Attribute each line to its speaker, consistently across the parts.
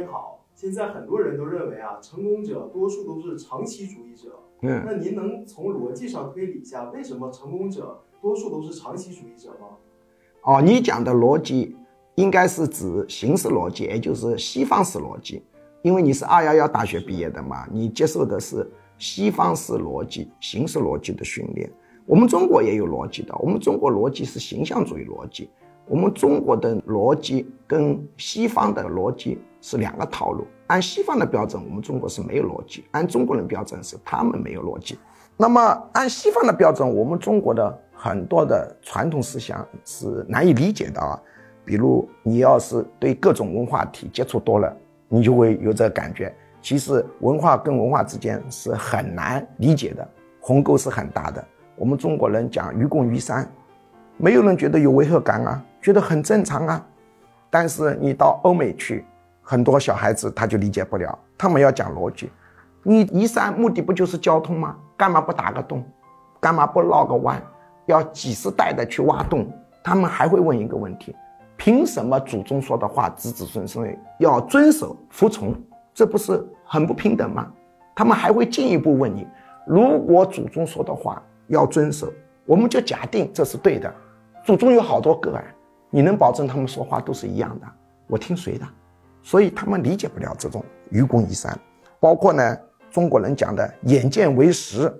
Speaker 1: 你好，现在很多人都认为啊，成功者多数都是长期主义者。
Speaker 2: 嗯，
Speaker 1: 那您能从逻辑上推理一下，为什么成功者多数都是长期主义者吗？
Speaker 2: 哦，你讲的逻辑应该是指形式逻辑，也就是西方式逻辑，因为你是二幺幺大学毕业的嘛，你接受的是西方式逻辑、形式逻辑的训练。我们中国也有逻辑的，我们中国逻辑是形象主义逻辑，我们中国的逻辑跟西方的逻辑是两个套路。按西方的标准，我们中国是没有逻辑；按中国人标准，是他们没有逻辑。那么按西方的标准，我们中国的很多的传统思想是难以理解的啊。比如你要是对各种文化体接触多了，你就会有这感觉。其实文化跟文化之间是很难理解的，鸿沟是很大的。我们中国人讲愚公移山，没有人觉得有违和感啊，觉得很正常啊。但是你到欧美去。很多小孩子他就理解不了，他们要讲逻辑。你移山目的不就是交通吗？干嘛不打个洞？干嘛不绕个弯？要几十代的去挖洞？他们还会问一个问题：凭什么祖宗说的话子子孙孙要遵守服从？这不是很不平等吗？他们还会进一步问你：如果祖宗说的话要遵守，我们就假定这是对的。祖宗有好多个哎，你能保证他们说话都是一样的？我听谁的？所以他们理解不了这种愚公移山，包括呢中国人讲的眼见为实，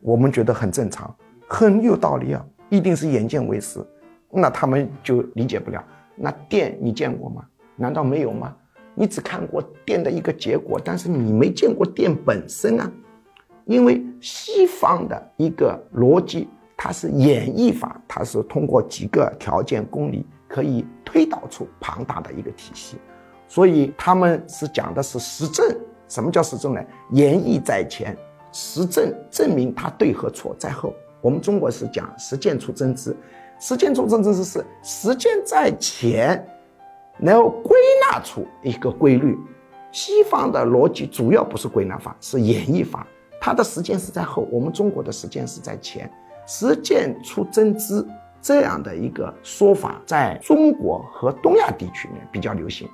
Speaker 2: 我们觉得很正常，很有道理啊，一定是眼见为实，那他们就理解不了。那电你见过吗？难道没有吗？你只看过电的一个结果，但是你没见过电本身啊。因为西方的一个逻辑，它是演绎法，它是通过几个条件公理可以推导出庞大的一个体系。所以他们是讲的是实证，什么叫实证呢？言义在前，实证证明它对和错在后。我们中国是讲实践出真知，实践出真知是实践在前，然后归纳出一个规律。西方的逻辑主要不是归纳法，是演绎法，它的实践是在后，我们中国的实践是在前，实践出真知这样的一个说法，在中国和东亚地区呢比较流行。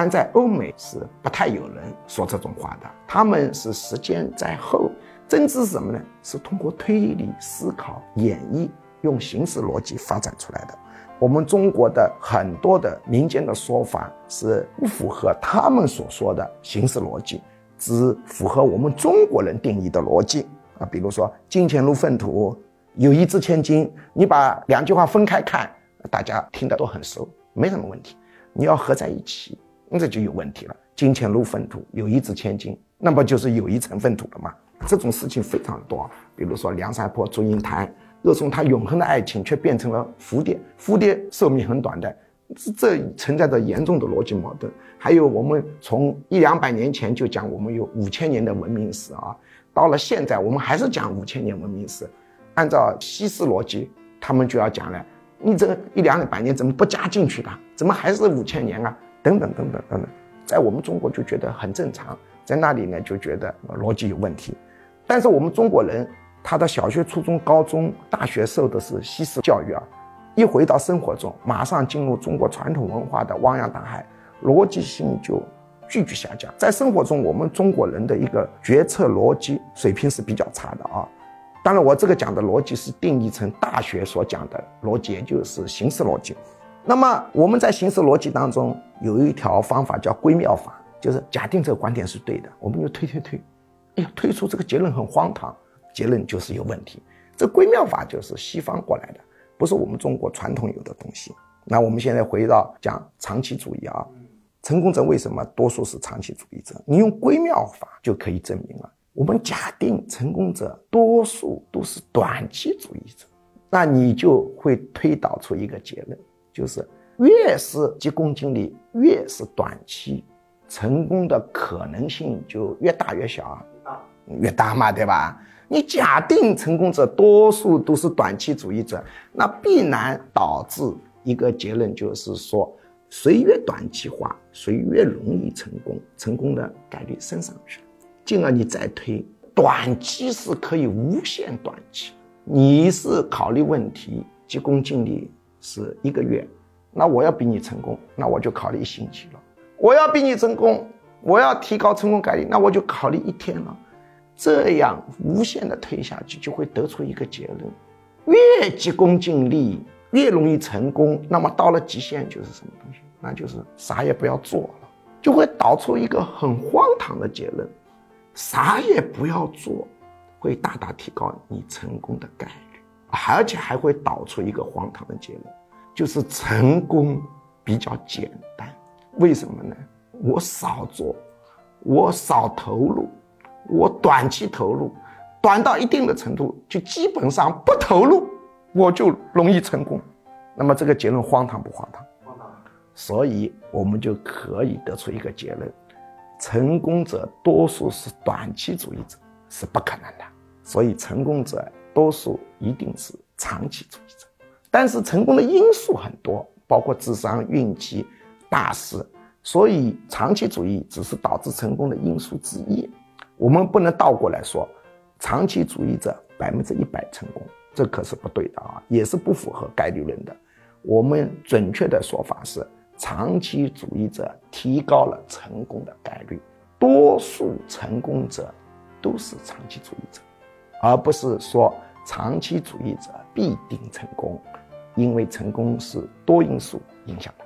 Speaker 2: 但在欧美是不太有人说这种话的，他们是时间在后，政治是什么呢？是通过推理、思考、演绎，用形式逻辑发展出来的。我们中国的很多的民间的说法是不符合他们所说的形式逻辑，只符合我们中国人定义的逻辑啊。比如说“金钱如粪土，友谊值千金”，你把两句话分开看，大家听得都很熟，没什么问题。你要合在一起。那就有问题了。金钱如粪土，友谊值千金，那不就是友谊成粪土了吗？这种事情非常多。比如说梁山泊、祝英台，歌颂他永恒的爱情，却变成了蝴蝶。蝴蝶寿命很短的，这存在着严重的逻辑矛盾。还有，我们从一两百年前就讲我们有五千年的文明史啊，到了现在我们还是讲五千年文明史。按照西式逻辑，他们就要讲了：你这一两百年怎么不加进去的？怎么还是五千年啊？等等等等等等，在我们中国就觉得很正常，在那里呢就觉得逻辑有问题。但是我们中国人，他的小学、初中、高中、大学受的是西式教育啊，一回到生活中，马上进入中国传统文化的汪洋大海，逻辑性就剧剧下降。在生活中，我们中国人的一个决策逻辑水平是比较差的啊。当然，我这个讲的逻辑是定义成大学所讲的逻辑，也就是形式逻辑。那么我们在形式逻辑当中有一条方法叫归谬法，就是假定这个观点是对的，我们就推推推，哎呀，推出这个结论很荒唐，结论就是有问题。这归谬法就是西方过来的，不是我们中国传统有的东西。那我们现在回到讲长期主义啊，成功者为什么多数是长期主义者？你用归谬法就可以证明了。我们假定成功者多数都是短期主义者，那你就会推导出一个结论。就是越是急功近利，越是短期，成功的可能性就越大越小啊，越大嘛，对吧？你假定成功者多数都是短期主义者，那必然导致一个结论，就是说，谁越短期化，谁越容易成功，成功的概率升上去。进而你再推，短期是可以无限短期，你是考虑问题，急功近利。是一个月，那我要比你成功，那我就考虑一星期了。我要比你成功，我要提高成功概率，那我就考虑一天了。这样无限的推下去，就会得出一个结论：越急功近利，越容易成功。那么到了极限就是什么东西？那就是啥也不要做了，就会导出一个很荒唐的结论：啥也不要做，会大大提高你成功的概率，而且还会导出一个荒唐的结论，就是成功比较简单。为什么呢？我少做，我少投入。我短期投入，短到一定的程度，就基本上不投入，我就容易成功。那么这个结论荒唐不荒唐？
Speaker 1: 荒唐。
Speaker 2: 所以我们就可以得出一个结论：成功者多数是短期主义者，是不可能的。所以成功者多数一定是长期主义者。但是成功的因素很多，包括智商、运气、大师，所以长期主义只是导致成功的因素之一。我们不能倒过来说，长期主义者百分之一百成功，这可是不对的啊，也是不符合概率论的。我们准确的说法是，长期主义者提高了成功的概率，多数成功者都是长期主义者，而不是说长期主义者必定成功，因为成功是多因素影响的。